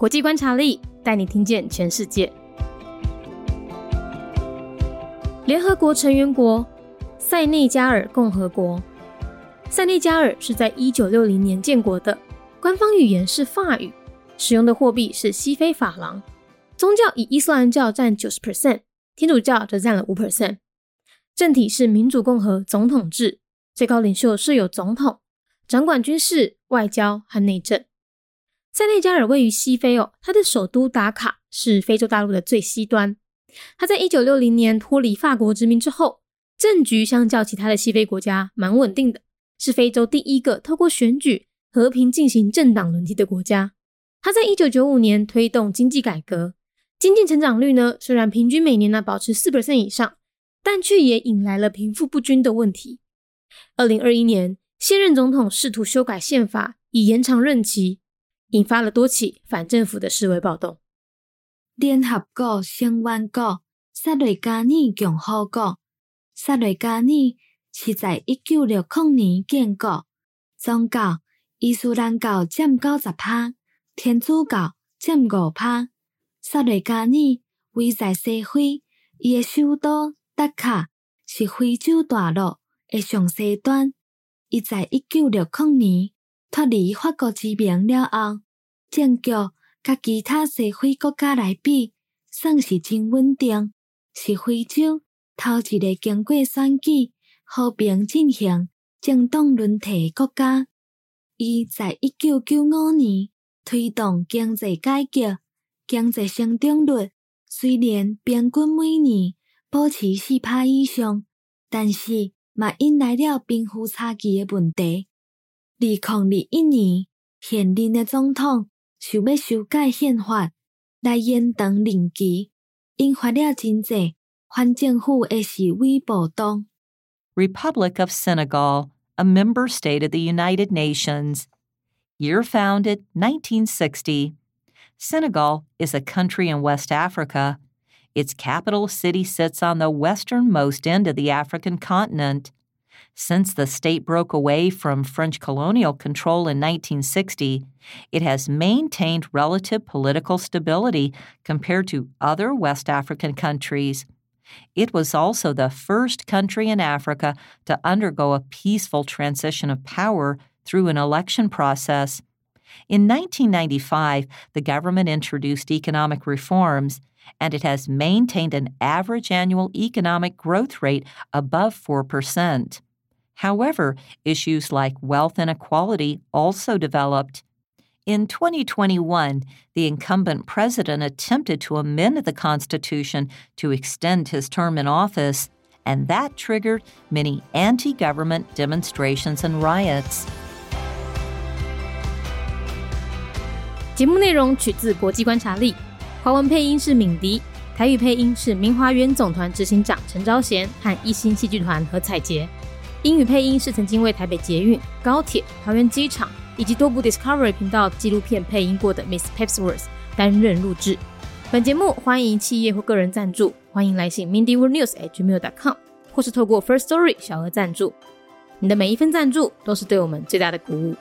国际观察力带你听见全世界。联合国成员国塞内加尔共和国。塞内加尔是在一九六零年建国的，官方语言是法语，使用的货币是西非法郎。宗教以伊斯兰教占九十 percent，天主教则占了五 percent。政体是民主共和总统制，最高领袖设有总统，掌管军事、外交和内政。塞内加尔位于西非哦，它的首都达卡是非洲大陆的最西端。它在一九六零年脱离法国殖民之后，政局相较其他的西非国家蛮稳定的。是非洲第一个透过选举和平进行政党轮替的国家。他在一九九五年推动经济改革，经济成长率呢虽然平均每年呢保持四 percent 以上，但却也引来了贫富不均的问题。二零二一年，现任总统试图修改宪法以延长任期，引发了多起反政府的示威暴动。联合国成员国萨雷加尼共和国萨雷加尼。是在一九六零年建国，宗教伊斯兰教占九十趴，天主教占五趴。萨雷加尼位在西非，伊的首都达卡是非洲大陆的上西端。伊在一九六零年脱离法国殖民了后，政局甲其他社会国家来比，算是真稳定，是非洲头一个经过选举。和平进行政党轮替国家，伊在一九九五年推动经济改革，经济成长率虽然平均每年保持四趴以上，但是嘛引来了贫富差距的问题。二零二一年，现任的总统想要修改宪法来延长任期，引发了真济反政府的示威暴动。Republic of Senegal, a member state of the United Nations. Year founded 1960. Senegal is a country in West Africa. Its capital city sits on the westernmost end of the African continent. Since the state broke away from French colonial control in 1960, it has maintained relative political stability compared to other West African countries. It was also the first country in Africa to undergo a peaceful transition of power through an election process. In 1995, the government introduced economic reforms, and it has maintained an average annual economic growth rate above 4%. However, issues like wealth inequality also developed. In 2021, the incumbent president attempted to amend the Constitution to extend his term in office, and that triggered many anti government demonstrations and riots. 节目内容取自国际观察力，华文配音是敏迪，台语配音是明华园总团执行长陈昭贤和一星戏剧团何彩杰， 英语配音是曾经为台北捷运、高铁、桃园机场。以及多部 Discovery 频道纪录片配音过的 Miss Pepsworth 担任录制。本节目欢迎企业或个人赞助，欢迎来信 mindyworldnews@gmail.com，或是透过 First Story 小额赞助。你的每一分赞助都是对我们最大的鼓舞。